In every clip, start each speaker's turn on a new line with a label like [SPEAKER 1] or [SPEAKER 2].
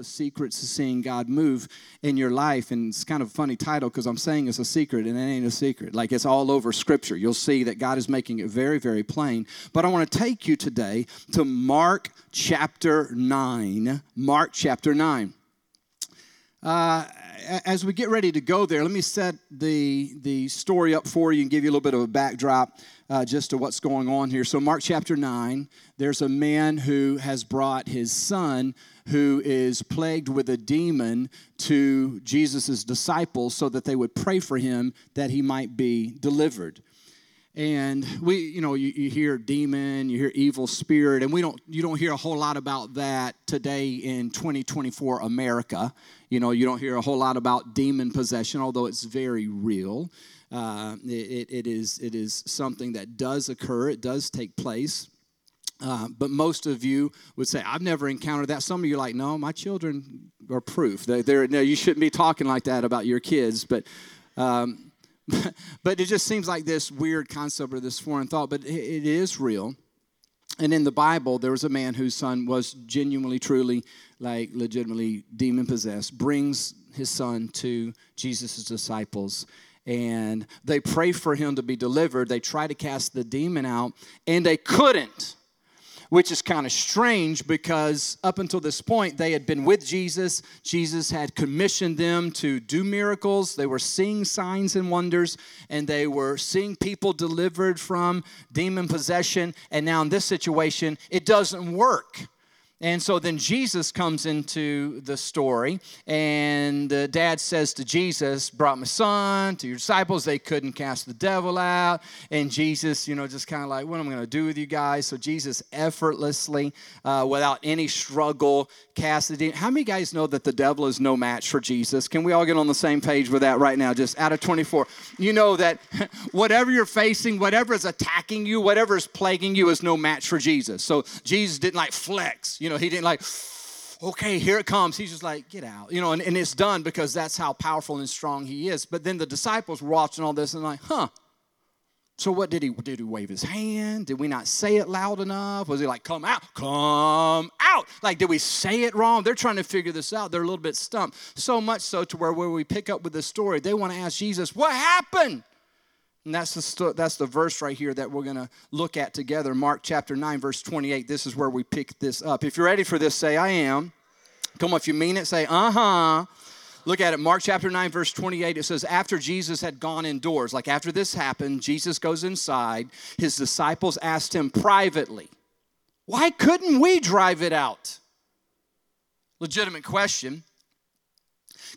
[SPEAKER 1] the secrets to seeing God move in your life. And it's kind of a funny title because I'm saying it's a secret and it ain't a secret. Like it's all over Scripture. You'll see that God is making it very, very plain. But I want to take you today to Mark chapter 9. Mark chapter 9. Uh, as we get ready to go there, let me set the, the story up for you and give you a little bit of a backdrop uh, just to what's going on here. So, Mark chapter 9, there's a man who has brought his son who is plagued with a demon to Jesus' disciples so that they would pray for him that he might be delivered and we you know you, you, hear demon you hear evil spirit and we don't you don't hear a whole lot about that today in 2024 america you know, you don't hear a whole lot about demon possession, although it's very real. Uh, it, it, is, it is something that does occur, it does take place. Uh, but most of you would say, I've never encountered that. Some of you are like, no, my children are proof. They, they're, no, you shouldn't be talking like that about your kids. But, um, but it just seems like this weird concept or this foreign thought, but it, it is real and in the Bible, there was a man whose son was genuinely, truly, like legitimately demon possessed, brings his son to Jesus' disciples. And they pray for him to be delivered. They try to cast the demon out, and they couldn't which is kind of strange because up until this point, they had been with Jesus. Jesus had commissioned them to do miracles. They were seeing signs and wonders, and they were seeing people delivered from demon possession. And now, in this situation, it doesn't work. And so then Jesus comes into the story, and the dad says to Jesus, Brought my son to your disciples. They couldn't cast the devil out. And Jesus, you know, just kind of like, What am I going to do with you guys? So Jesus effortlessly, uh, without any struggle, cast the. How many guys know that the devil is no match for Jesus? Can we all get on the same page with that right now? Just out of 24. You know that whatever you're facing, whatever is attacking you, whatever is plaguing you, is no match for Jesus. So Jesus didn't like flex, you know, he didn't like, okay, here it comes. He's just like, get out. You know, and, and it's done because that's how powerful and strong he is. But then the disciples were watching all this and like, huh. So what did he did he wave his hand? Did we not say it loud enough? Was he like, come out, come out? Like, did we say it wrong? They're trying to figure this out. They're a little bit stumped. So much so to where, where we pick up with the story, they want to ask Jesus, what happened? And that's the, that's the verse right here that we're going to look at together. Mark chapter 9, verse 28. This is where we pick this up. If you're ready for this, say, I am. Come on, if you mean it, say, uh huh. Look at it. Mark chapter 9, verse 28. It says, After Jesus had gone indoors, like after this happened, Jesus goes inside. His disciples asked him privately, Why couldn't we drive it out? Legitimate question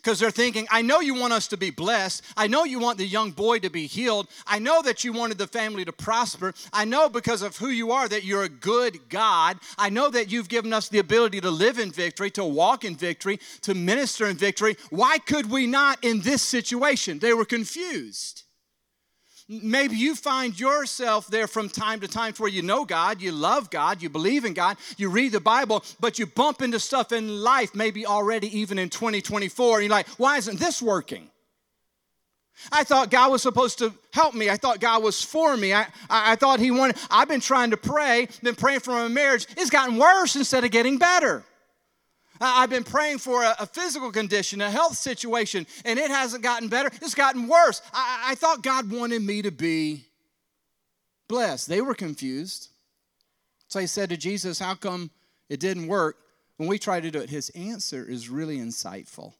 [SPEAKER 1] because they're thinking, I know you want us to be blessed. I know you want the young boy to be healed. I know that you wanted the family to prosper. I know because of who you are that you're a good God. I know that you've given us the ability to live in victory, to walk in victory, to minister in victory. Why could we not in this situation? They were confused. Maybe you find yourself there from time to time where you know God, you love God, you believe in God, you read the Bible, but you bump into stuff in life, maybe already even in 2024, and you're like, why isn't this working? I thought God was supposed to help me. I thought God was for me. I, I, I thought He wanted, I've been trying to pray, been praying for my marriage. It's gotten worse instead of getting better. I've been praying for a, a physical condition, a health situation, and it hasn't gotten better. It's gotten worse. I, I thought God wanted me to be blessed. They were confused. So he said to Jesus, How come it didn't work when we tried to do it? His answer is really insightful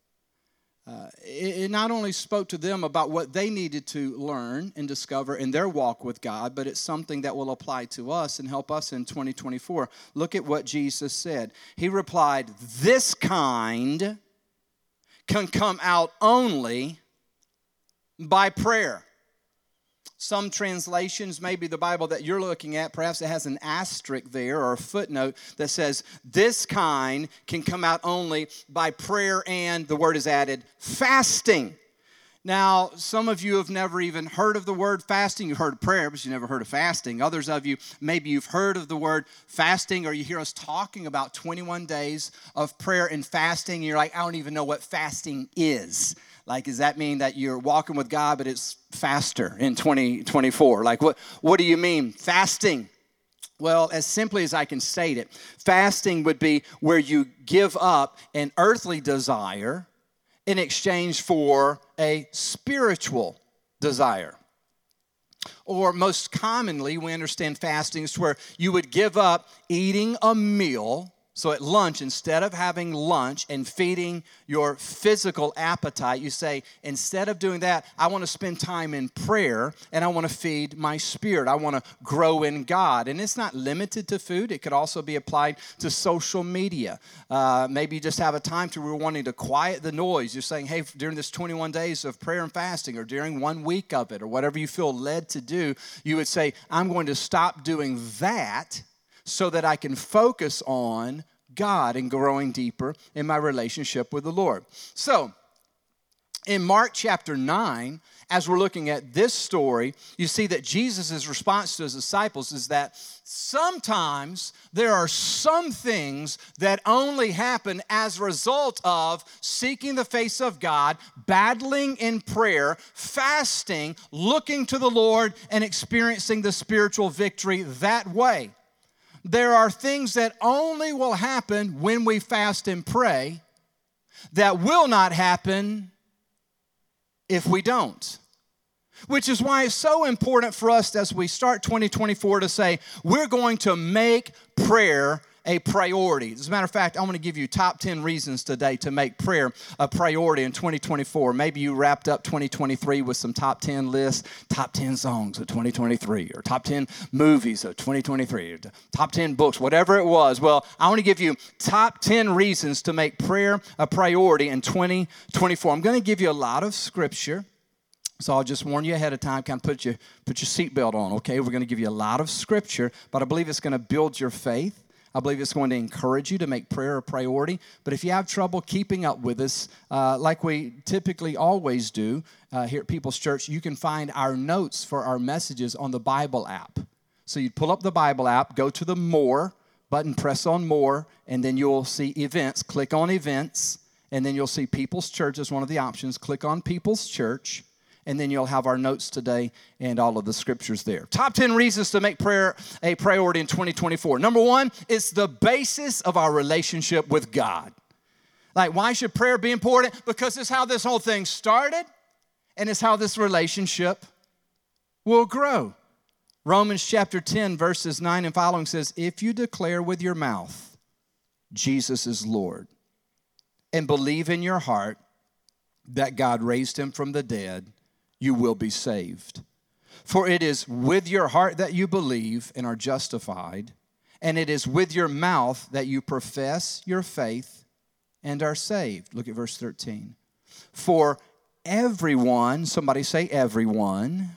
[SPEAKER 1] uh, it, it not only spoke to them about what they needed to learn and discover in their walk with God, but it's something that will apply to us and help us in 2024. Look at what Jesus said. He replied, This kind can come out only by prayer. Some translations, maybe the Bible that you're looking at, perhaps it has an asterisk there or a footnote that says, This kind can come out only by prayer and, the word is added, fasting. Now, some of you have never even heard of the word fasting. You heard prayer, but you never heard of fasting. Others of you, maybe you've heard of the word fasting, or you hear us talking about 21 days of prayer and fasting, and you're like, I don't even know what fasting is. Like, does that mean that you're walking with God, but it's faster in 2024. Like, what, what do you mean? Fasting. Well, as simply as I can state it, fasting would be where you give up an earthly desire in exchange for a spiritual desire. Or most commonly, we understand fasting is where you would give up eating a meal so at lunch, instead of having lunch and feeding your physical appetite, you say, instead of doing that, I want to spend time in prayer and I want to feed my spirit. I want to grow in God. And it's not limited to food, it could also be applied to social media. Uh, maybe you just have a time to are wanting to quiet the noise. You're saying, hey, during this 21 days of prayer and fasting, or during one week of it, or whatever you feel led to do, you would say, I'm going to stop doing that so that I can focus on God and growing deeper in my relationship with the Lord. So, in Mark chapter 9, as we're looking at this story, you see that Jesus' response to his disciples is that sometimes there are some things that only happen as a result of seeking the face of God, battling in prayer, fasting, looking to the Lord, and experiencing the spiritual victory that way there are things that only will happen when we fast and pray that will not happen if we don't. Which is why it's so important for us as we start 2024 to say, we're going to make prayer a priority. As a matter of fact, I want to give you top 10 reasons today to make prayer a priority in 2024. Maybe you wrapped up 2023 with some top 10 lists, top 10 songs of 2023, or top 10 movies of 2023, top 10 books, whatever it was. Well, I want to give you top 10 reasons to make prayer a priority in 2024. I'm going to give you a lot of scripture. So I'll just warn you ahead of time, kind of put your, put your seatbelt on, okay? We're going to give you a lot of scripture, but I believe it's going to build your faith. I believe it's going to encourage you to make prayer a priority. But if you have trouble keeping up with us, uh, like we typically always do uh, here at People's Church, you can find our notes for our messages on the Bible app. So you pull up the Bible app, go to the More button, press on More, and then you'll see events. Click on events, and then you'll see People's Church as one of the options. Click on People's Church and then you'll have our notes today and all of the scriptures there. Top 10 reasons to make prayer a priority in 2024. Number one, it's the basis of our relationship with God. Like, why should prayer be important? Because it's how this whole thing started, and it's how this relationship will grow. Romans chapter 10, verses 9 and following says, If you declare with your mouth, Jesus is Lord, and believe in your heart that God raised him from the dead, you will be saved. For it is with your heart that you believe and are justified, and it is with your mouth that you profess your faith and are saved. Look at verse 13. For everyone, somebody say everyone,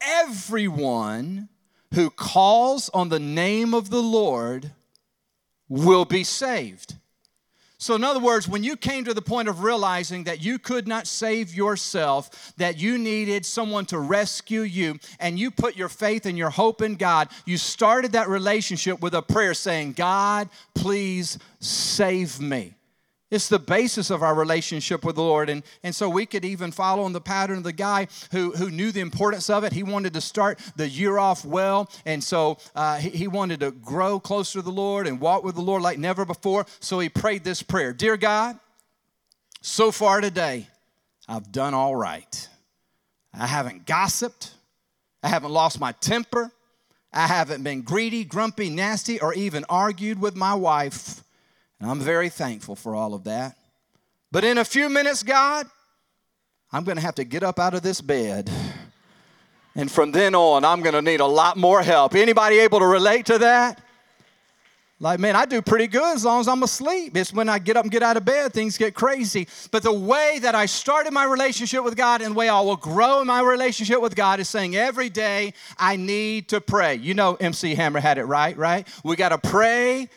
[SPEAKER 1] everyone who calls on the name of the Lord will be saved. So, in other words, when you came to the point of realizing that you could not save yourself, that you needed someone to rescue you, and you put your faith and your hope in God, you started that relationship with a prayer saying, God, please save me. It's the basis of our relationship with the Lord. And, and so we could even follow in the pattern of the guy who, who knew the importance of it. He wanted to start the year off well. And so uh, he, he wanted to grow closer to the Lord and walk with the Lord like never before. So he prayed this prayer Dear God, so far today, I've done all right. I haven't gossiped. I haven't lost my temper. I haven't been greedy, grumpy, nasty, or even argued with my wife. And I'm very thankful for all of that. But in a few minutes, God, I'm going to have to get up out of this bed. And from then on, I'm going to need a lot more help. Anybody able to relate to that? Like, man, I do pretty good as long as I'm asleep. It's when I get up and get out of bed, things get crazy. But the way that I started my relationship with God and the way I will grow in my relationship with God is saying every day I need to pray. You know, MC Hammer had it right, right? We got to pray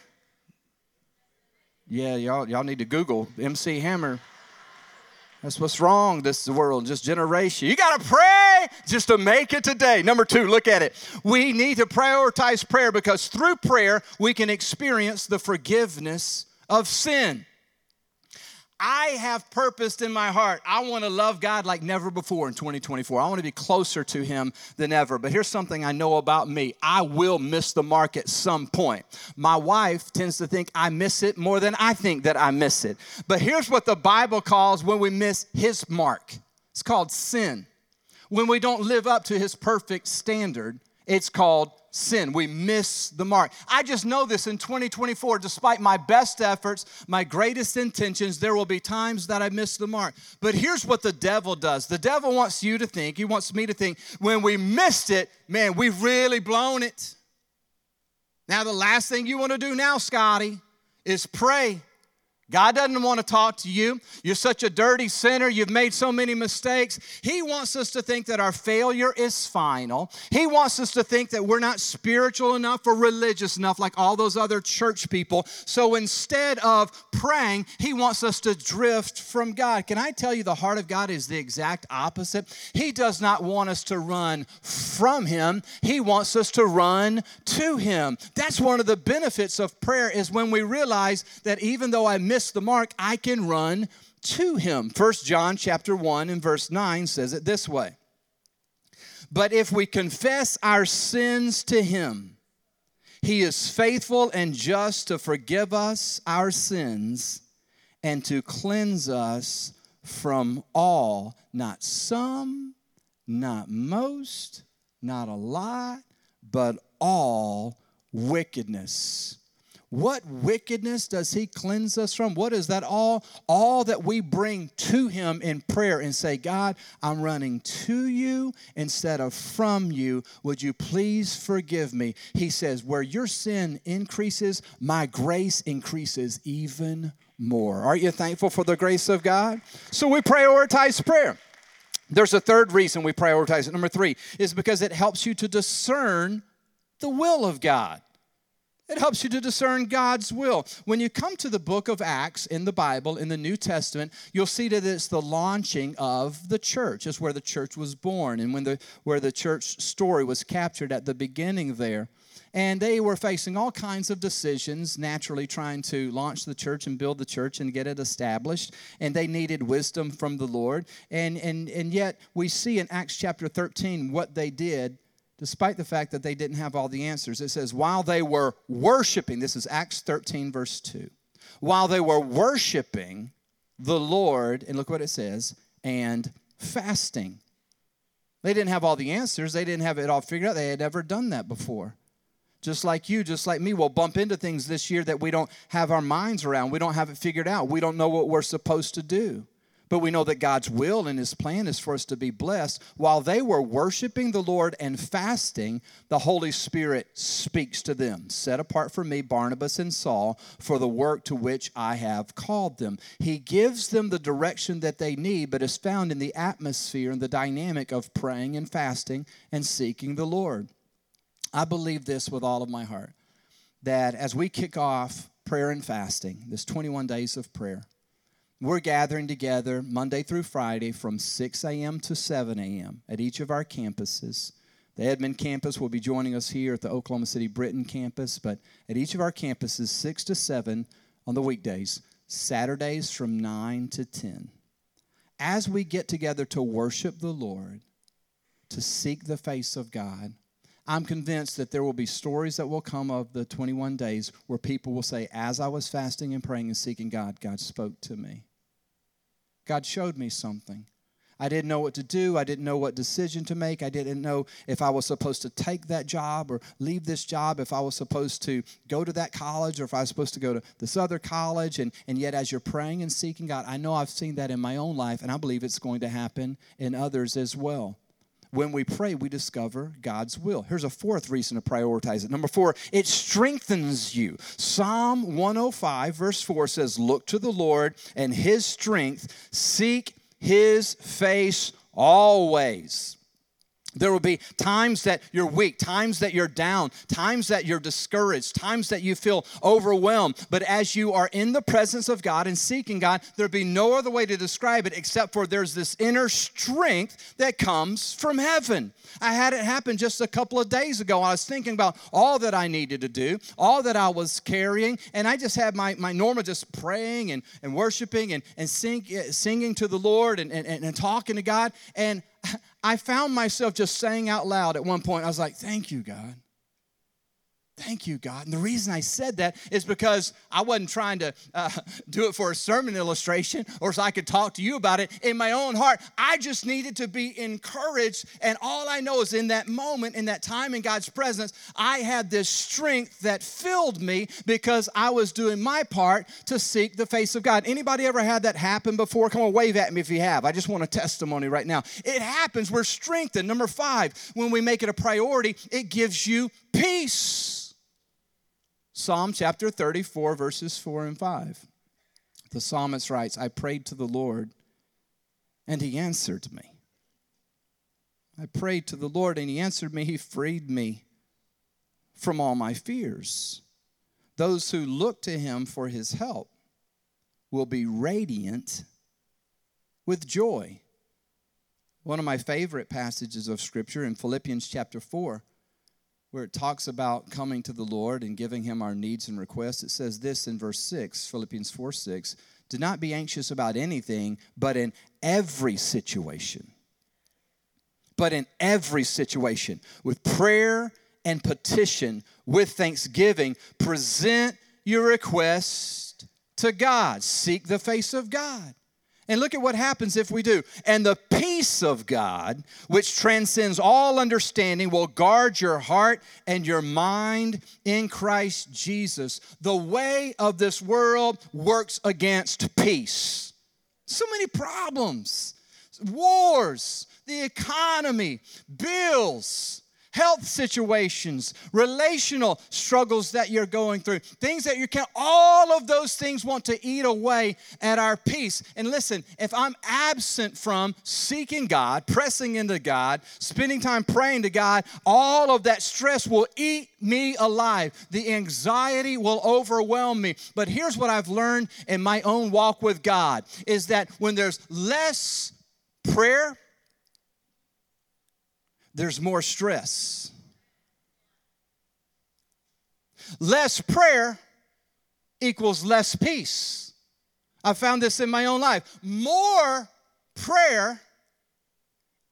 [SPEAKER 1] yeah, y'all, y'all need to Google MC Hammer. That's what's wrong, this world, just generation. You got to pray just to make it today. Number two, look at it. We need to prioritize prayer because through prayer, we can experience the forgiveness of sin. I have purposed in my heart. I want to love God like never before in 2024. I want to be closer to Him than ever. But here's something I know about me I will miss the mark at some point. My wife tends to think I miss it more than I think that I miss it. But here's what the Bible calls when we miss His mark it's called sin. When we don't live up to His perfect standard, it's called sin. We miss the mark. I just know this in 2024, despite my best efforts, my greatest intentions, there will be times that I miss the mark. But here's what the devil does the devil wants you to think, he wants me to think, when we missed it, man, we've really blown it. Now, the last thing you want to do now, Scotty, is pray. God doesn't want to talk to you. You're such a dirty sinner. You've made so many mistakes. He wants us to think that our failure is final. He wants us to think that we're not spiritual enough or religious enough like all those other church people. So instead of praying, He wants us to drift from God. Can I tell you the heart of God is the exact opposite? He does not want us to run from Him, He wants us to run to Him. That's one of the benefits of prayer is when we realize that even though I miss miss the mark, I can run to him. First John chapter 1 and verse 9 says it this way. But if we confess our sins to him, he is faithful and just to forgive us our sins and to cleanse us from all, not some, not most, not a lot, but all wickedness. What wickedness does he cleanse us from? What is that all? All that we bring to him in prayer and say, God, I'm running to you instead of from you. Would you please forgive me? He says, Where your sin increases, my grace increases even more. Aren't you thankful for the grace of God? So we prioritize prayer. There's a third reason we prioritize it. Number three is because it helps you to discern the will of God. It helps you to discern God's will. When you come to the book of Acts in the Bible, in the New Testament, you'll see that it's the launching of the church. It's where the church was born and when the, where the church story was captured at the beginning there. And they were facing all kinds of decisions, naturally trying to launch the church and build the church and get it established. And they needed wisdom from the Lord. And, and, and yet, we see in Acts chapter 13 what they did despite the fact that they didn't have all the answers. It says, while they were worshiping, this is Acts 13, verse 2. While they were worshiping the Lord, and look what it says, and fasting. They didn't have all the answers, they didn't have it all figured out. They had never done that before. Just like you, just like me, we'll bump into things this year that we don't have our minds around. We don't have it figured out. We don't know what we're supposed to do. But we know that God's will and His plan is for us to be blessed. While they were worshiping the Lord and fasting, the Holy Spirit speaks to them Set apart for me Barnabas and Saul for the work to which I have called them. He gives them the direction that they need, but is found in the atmosphere and the dynamic of praying and fasting and seeking the Lord. I believe this with all of my heart that as we kick off prayer and fasting, this 21 days of prayer, we're gathering together Monday through Friday from 6 a.m. to 7 a.m. at each of our campuses. The Edmond campus will be joining us here at the Oklahoma City Britain campus, but at each of our campuses, 6 to 7 on the weekdays, Saturdays from 9 to 10. As we get together to worship the Lord, to seek the face of God, I'm convinced that there will be stories that will come of the 21 days where people will say, As I was fasting and praying and seeking God, God spoke to me. God showed me something. I didn't know what to do. I didn't know what decision to make. I didn't know if I was supposed to take that job or leave this job, if I was supposed to go to that college or if I was supposed to go to this other college. And, and yet, as you're praying and seeking God, I know I've seen that in my own life, and I believe it's going to happen in others as well. When we pray, we discover God's will. Here's a fourth reason to prioritize it. Number four, it strengthens you. Psalm 105, verse 4 says, Look to the Lord and his strength, seek his face always. There will be times that you're weak, times that you're down, times that you're discouraged, times that you feel overwhelmed. But as you are in the presence of God and seeking God, there'd be no other way to describe it except for there's this inner strength that comes from heaven. I had it happen just a couple of days ago. I was thinking about all that I needed to do, all that I was carrying, and I just had my, my normal just praying and, and worshiping and, and sing, eh, singing to the Lord and, and, and talking to God. And I found myself just saying out loud at one point, I was like, thank you, God. Thank you, God. And the reason I said that is because I wasn't trying to uh, do it for a sermon illustration or so I could talk to you about it in my own heart. I just needed to be encouraged. And all I know is in that moment, in that time in God's presence, I had this strength that filled me because I was doing my part to seek the face of God. Anybody ever had that happen before? Come on, wave at me if you have. I just want a testimony right now. It happens. We're strengthened. Number five, when we make it a priority, it gives you peace. Psalm chapter 34, verses 4 and 5. The psalmist writes, I prayed to the Lord, and he answered me. I prayed to the Lord, and he answered me. He freed me from all my fears. Those who look to him for his help will be radiant with joy. One of my favorite passages of Scripture in Philippians chapter 4 where it talks about coming to the Lord and giving him our needs and requests, it says this in verse 6, Philippians 4 6. Do not be anxious about anything, but in every situation. But in every situation, with prayer and petition, with thanksgiving, present your request to God. Seek the face of God. And look at what happens if we do. And the peace of God, which transcends all understanding, will guard your heart and your mind in Christ Jesus. The way of this world works against peace. So many problems, wars, the economy, bills, health situations, relational struggles that you're going through, things that you can, all of those things want to eat away at our peace. And listen, if I'm absent from seeking God, pressing into God, spending time praying to God, all of that stress will eat me alive. The anxiety will overwhelm me. But here's what I've learned in my own walk with God is that when there's less prayer, there's more stress. Less prayer equals less peace. I found this in my own life. More prayer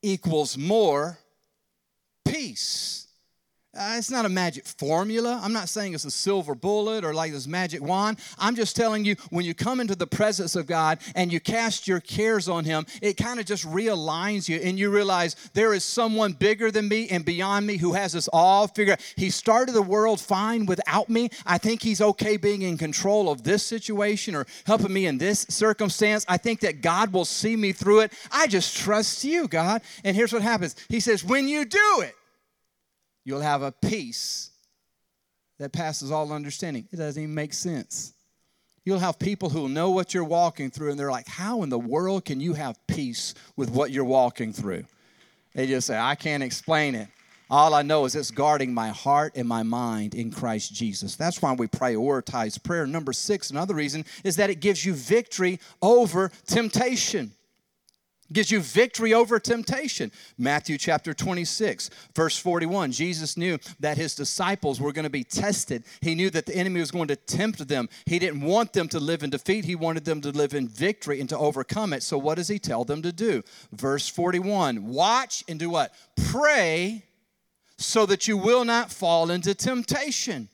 [SPEAKER 1] equals more peace. Uh, it's not a magic formula. I'm not saying it's a silver bullet or like this magic wand. I'm just telling you, when you come into the presence of God and you cast your cares on Him, it kind of just realigns you and you realize there is someone bigger than me and beyond me who has this all figured out. He started the world fine without me. I think He's okay being in control of this situation or helping me in this circumstance. I think that God will see me through it. I just trust you, God. And here's what happens He says, when you do it, You'll have a peace that passes all understanding. It doesn't even make sense. You'll have people who know what you're walking through, and they're like, How in the world can you have peace with what you're walking through? They just say, I can't explain it. All I know is it's guarding my heart and my mind in Christ Jesus. That's why we prioritize prayer. Number six, another reason is that it gives you victory over temptation gives you victory over temptation. Matthew chapter 26, verse 41. Jesus knew that his disciples were going to be tested. He knew that the enemy was going to tempt them. He didn't want them to live in defeat, he wanted them to live in victory and to overcome it. So, what does he tell them to do? Verse 41 Watch and do what? Pray so that you will not fall into temptation.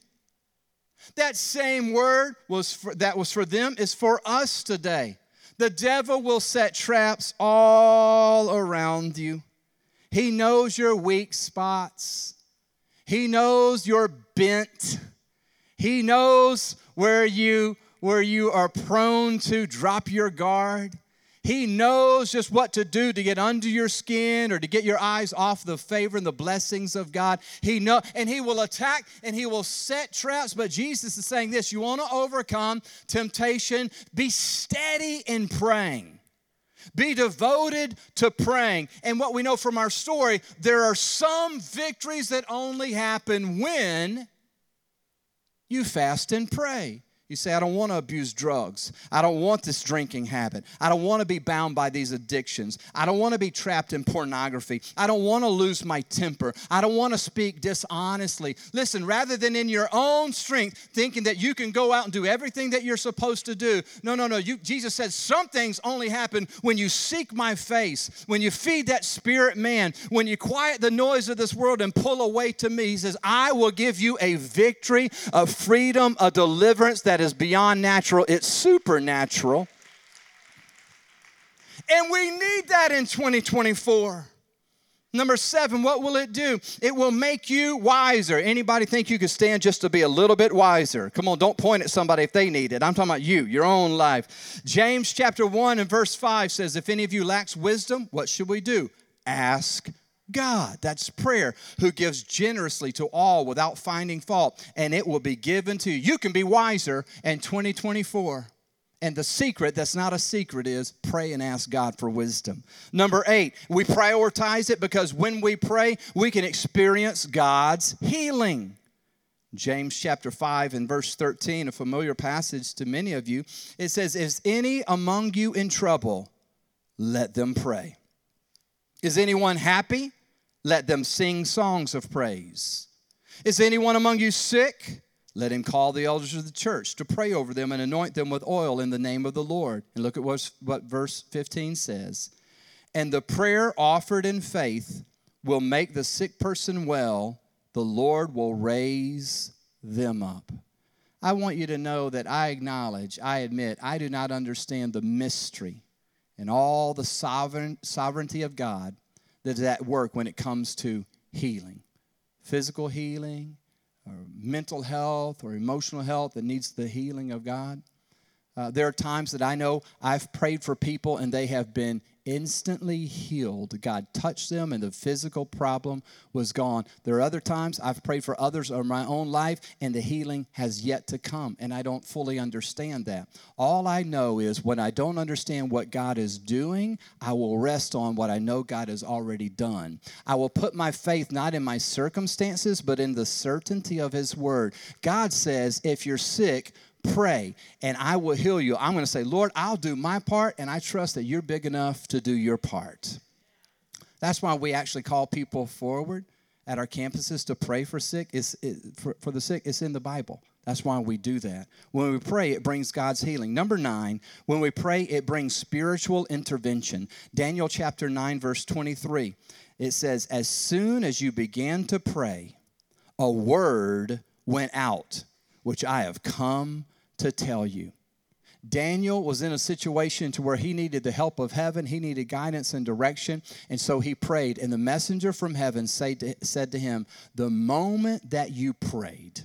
[SPEAKER 1] That same word was for, that was for them is for us today. The devil will set traps all around you. He knows your weak spots. He knows your bent. He knows where you where you are prone to drop your guard. He knows just what to do to get under your skin or to get your eyes off the favor and the blessings of God. He know and he will attack and he will set traps, but Jesus is saying this, you want to overcome temptation, be steady in praying. Be devoted to praying. And what we know from our story, there are some victories that only happen when you fast and pray. You say, I don't want to abuse drugs. I don't want this drinking habit. I don't want to be bound by these addictions. I don't want to be trapped in pornography. I don't want to lose my temper. I don't want to speak dishonestly. Listen, rather than in your own strength thinking that you can go out and do everything that you're supposed to do, no, no, no. You, Jesus said, Some things only happen when you seek my face, when you feed that spirit man, when you quiet the noise of this world and pull away to me. He says, I will give you a victory, a freedom, a deliverance that that is beyond natural, it's supernatural. And we need that in 2024. Number seven, what will it do? It will make you wiser. Anybody think you could stand just to be a little bit wiser? Come on, don't point at somebody if they need it. I'm talking about you, your own life. James chapter 1 and verse 5 says, If any of you lacks wisdom, what should we do? Ask God. That's prayer, who gives generously to all without finding fault, and it will be given to you. You can be wiser in 2024. And the secret that's not a secret is pray and ask God for wisdom. Number eight, we prioritize it because when we pray, we can experience God's healing. James chapter 5 and verse 13, a familiar passage to many of you, it says, Is any among you in trouble? Let them pray. Is anyone happy? Let them sing songs of praise. Is anyone among you sick? Let him call the elders of the church to pray over them and anoint them with oil in the name of the Lord. And look at what, verse 15 says. And the prayer offered in faith will make the sick person well, the Lord will raise them up. I want you to know that I acknowledge, I admit, I do not understand the mystery and all the sovereign, sovereignty of God that's at work when it comes to healing physical healing, or mental health, or emotional health that needs the healing of God. Uh, there are times that I know I've prayed for people and they have been instantly healed. God touched them and the physical problem was gone. There are other times I've prayed for others or my own life and the healing has yet to come, and I don't fully understand that. All I know is when I don't understand what God is doing, I will rest on what I know God has already done. I will put my faith not in my circumstances, but in the certainty of His Word. God says, if you're sick, pray and I will heal you. I'm going to say, Lord, I'll do my part and I trust that you're big enough to do your part. That's why we actually call people forward at our campuses to pray for sick. It's, it, for, for the sick. It's in the Bible. That's why we do that. When we pray, it brings God's healing. Number nine, when we pray, it brings spiritual intervention. Daniel chapter 9, verse 23, it says, As soon as you began to pray, a word went out, which I have come to tell you. Daniel was in a situation to where he needed the help of heaven, he needed guidance and direction, and so he prayed. And the messenger from heaven said to, said to him, "The moment that you prayed,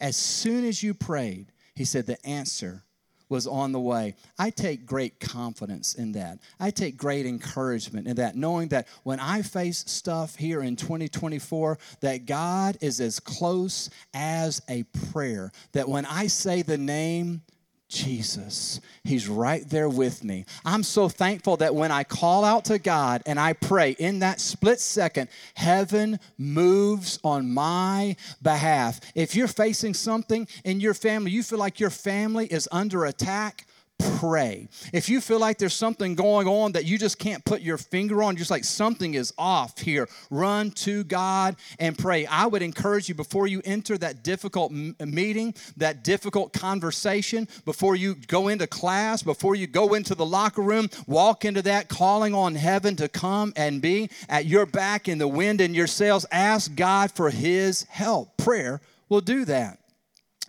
[SPEAKER 1] as soon as you prayed, he said the answer was on the way. I take great confidence in that. I take great encouragement in that, knowing that when I face stuff here in 2024, that God is as close as a prayer. That when I say the name Jesus. He's right there with me. I'm so thankful that when I call out to God and I pray in that split second, heaven moves on my behalf. If you're facing something in your family, you feel like your family is under attack, pray. If you feel like there's something going on that you just can't put your finger on, just like something is off here, run to God and pray. I would encourage you before you enter that difficult m- meeting, that difficult conversation, before you go into class, before you go into the locker room, walk into that calling on heaven to come and be at your back in the wind and your sails. Ask God for His help. Prayer will do that.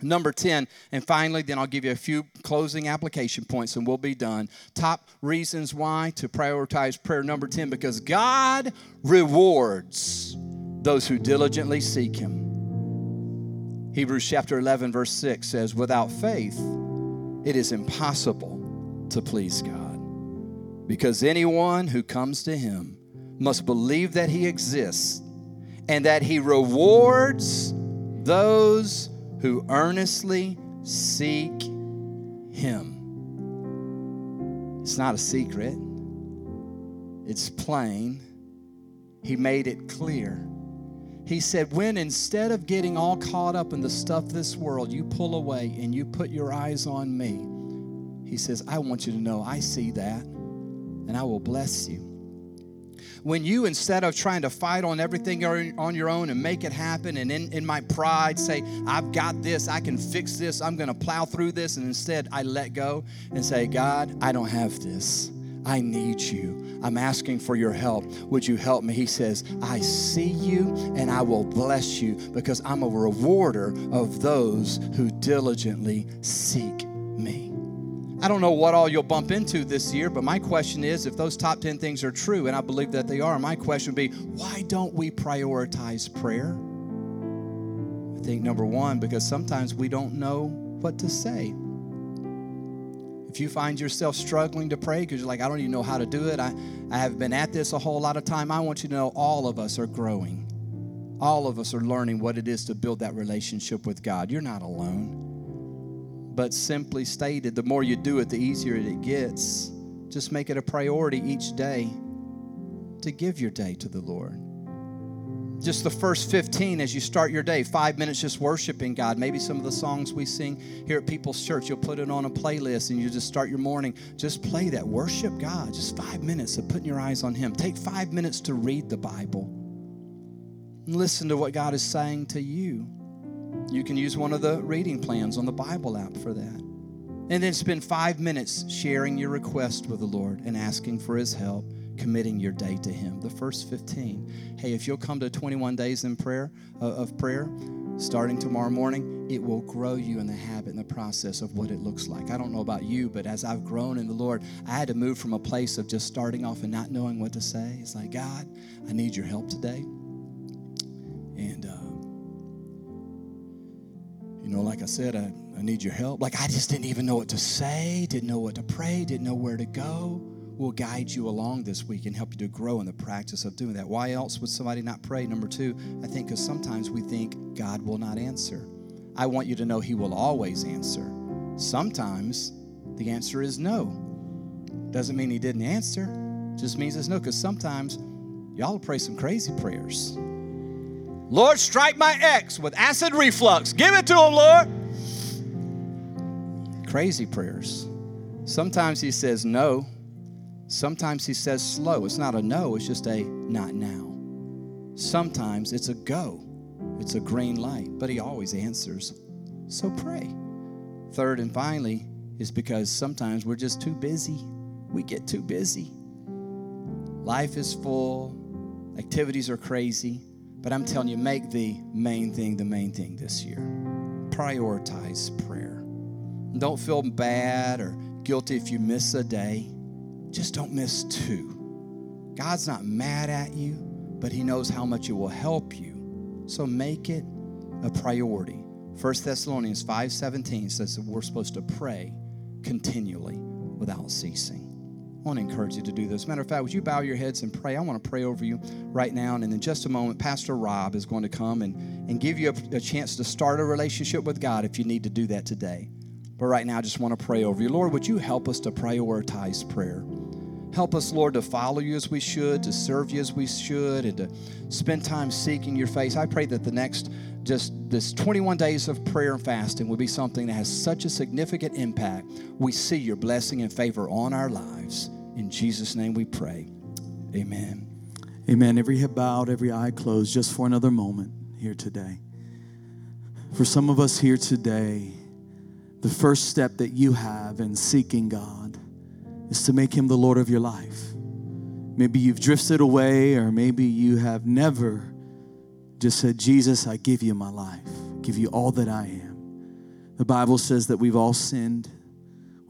[SPEAKER 1] Number 10, and finally, then I'll give you a few closing application points and we'll be done. Top reasons why to prioritize prayer. Number 10, because God rewards those who diligently seek Him. Hebrews chapter 11, verse 6 says, Without faith, it is impossible to please God, because anyone who comes to Him must believe that He exists and that He rewards those who earnestly seek him. It's not a secret, it's plain. He made it clear. He said, When instead of getting all caught up in the stuff this world, you pull away and you put your eyes on me, He says, I want you to know I see that and I will bless you when you, instead of trying to fight on everything on your own and make it happen, and in, in my pride say, I've got this, I can fix this, I'm going to plow through this, and instead I let go and say, God, I don't have this. I need you. I'm asking for your help. Would you help me? He says, I see you and I will bless you because I'm a rewarder of those who diligently seek I don't know what all you'll bump into this year, but my question is if those top 10 things are true, and I believe that they are, my question would be why don't we prioritize prayer? I think number one, because sometimes we don't know what to say. If you find yourself struggling to pray because you're like, I don't even know how to do it, I, I have been at this a whole lot of time, I want you to know all of us are growing. All of us are learning what it is to build that relationship with God. You're not alone but simply stated, the more you do it, the easier it gets. Just make it a priority each day to give your day to the Lord. Just the first 15 as you start your day, five minutes just worshiping God. Maybe some of the songs we sing here at People's Church, you'll put it on a playlist and you just start your morning. Just play that. Worship God. Just five minutes of putting your eyes on Him. Take five minutes to read the Bible. Listen to what God is saying to you. You can use one of the reading plans on the Bible app for that. And then spend five minutes sharing your request with the Lord and asking for His help, committing your day to Him. The first 15. Hey, if you'll come to 21 days in prayer uh, of prayer, starting tomorrow morning, it will grow you in the habit and the process of what it looks like. I don't know about you, but as I've grown in the Lord, I had to move from a place of just starting off and not knowing what to say. It's like, God, I need your help today. And uh, you know, like I said, I, I need your help. Like I just didn't even know what to say, didn't know what to pray, didn't know where to go. We'll guide you along this week and help you to grow in the practice of doing that. Why else would somebody not pray? Number two, I think because sometimes we think God will not answer. I want you to know He will always answer. Sometimes the answer is no. Doesn't mean He didn't answer, just means it's no, because sometimes y'all pray some crazy prayers. Lord, strike my ex with acid reflux. Give it to him, Lord. Crazy prayers. Sometimes he says no. Sometimes he says slow. It's not a no, it's just a not now. Sometimes it's a go, it's a green light, but he always answers. So pray. Third and finally is because sometimes we're just too busy. We get too busy. Life is full, activities are crazy. But I'm telling you, make the main thing the main thing this year. Prioritize prayer. Don't feel bad or guilty if you miss a day. Just don't miss two. God's not mad at you, but He knows how much it will help you. So make it a priority. 1 Thessalonians 5:17 says that we're supposed to pray continually without ceasing. I want to encourage you to do this. Matter of fact, would you bow your heads and pray? I want to pray over you right now. And in just a moment, Pastor Rob is going to come and, and give you a, a chance to start a relationship with God if you need to do that today. But right now, I just want to pray over you. Lord, would you help us to prioritize prayer? Help us, Lord, to follow you as we should, to serve you as we should, and to spend time seeking your face. I pray that the next, just this 21 days of prayer and fasting will be something that has such a significant impact. We see your blessing and favor on our lives. In Jesus' name we pray. Amen.
[SPEAKER 2] Amen. Every head bowed, every eye closed, just for another moment here today. For some of us here today, the first step that you have in seeking God is to make him the Lord of your life. Maybe you've drifted away, or maybe you have never just said, Jesus, I give you my life, I give you all that I am. The Bible says that we've all sinned,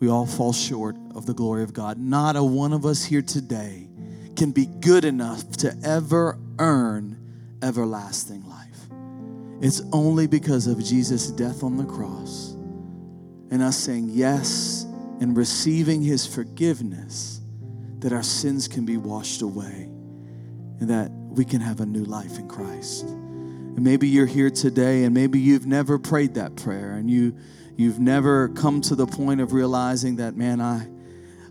[SPEAKER 2] we all fall short of the glory of God. Not a one of us here today can be good enough to ever earn everlasting life. It's only because of Jesus' death on the cross and us saying yes and receiving his forgiveness that our sins can be washed away and that we can have a new life in Christ. And maybe you're here today and maybe you've never prayed that prayer and you you've never come to the point of realizing that man I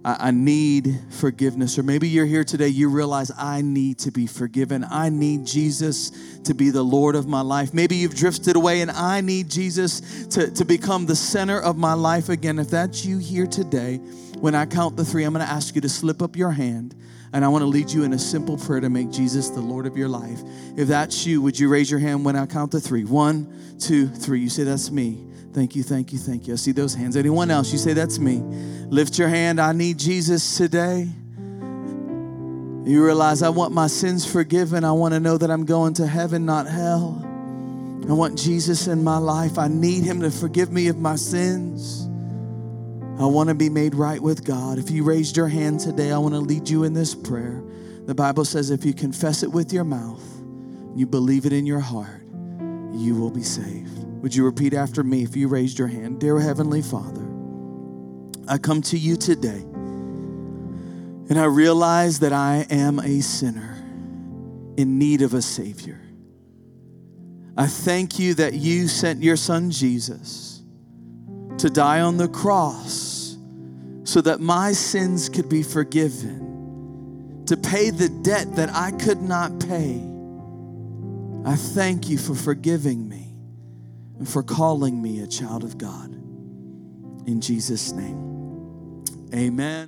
[SPEAKER 2] I, need forgiveness. Or maybe you're here today, you realize I need to be forgiven. I need Jesus to be the Lord of my life. Maybe you've drifted away and I need Jesus to, to become the center of my life again. If that's you here today, when I count the three, I'm going to ask you to slip up your hand. And I want to lead you in a simple prayer to make Jesus the Lord of your life. If that's you, would you raise your hand when I count the three? One, two, three. You say, That's me. Thank you, thank you, thank you. I see those hands. Anyone else? You say, That's me. Lift your hand. I need Jesus today. You realize, I want my sins forgiven. I want to know that I'm going to heaven, not hell. I want Jesus in my life. I need Him to forgive me of my sins. I want to be made right with God. If you raised your hand today, I want to lead you in this prayer. The Bible says if you confess it with your mouth, you believe it in your heart, you will be saved. Would you repeat after me if you raised your hand? Dear Heavenly Father, I come to you today and I realize that I am a sinner in need of a Savior. I thank you that you sent your Son Jesus to die on the cross so that my sins could be forgiven, to pay the debt that I could not pay. I thank you for forgiving me and for calling me a child of God. In Jesus' name, amen.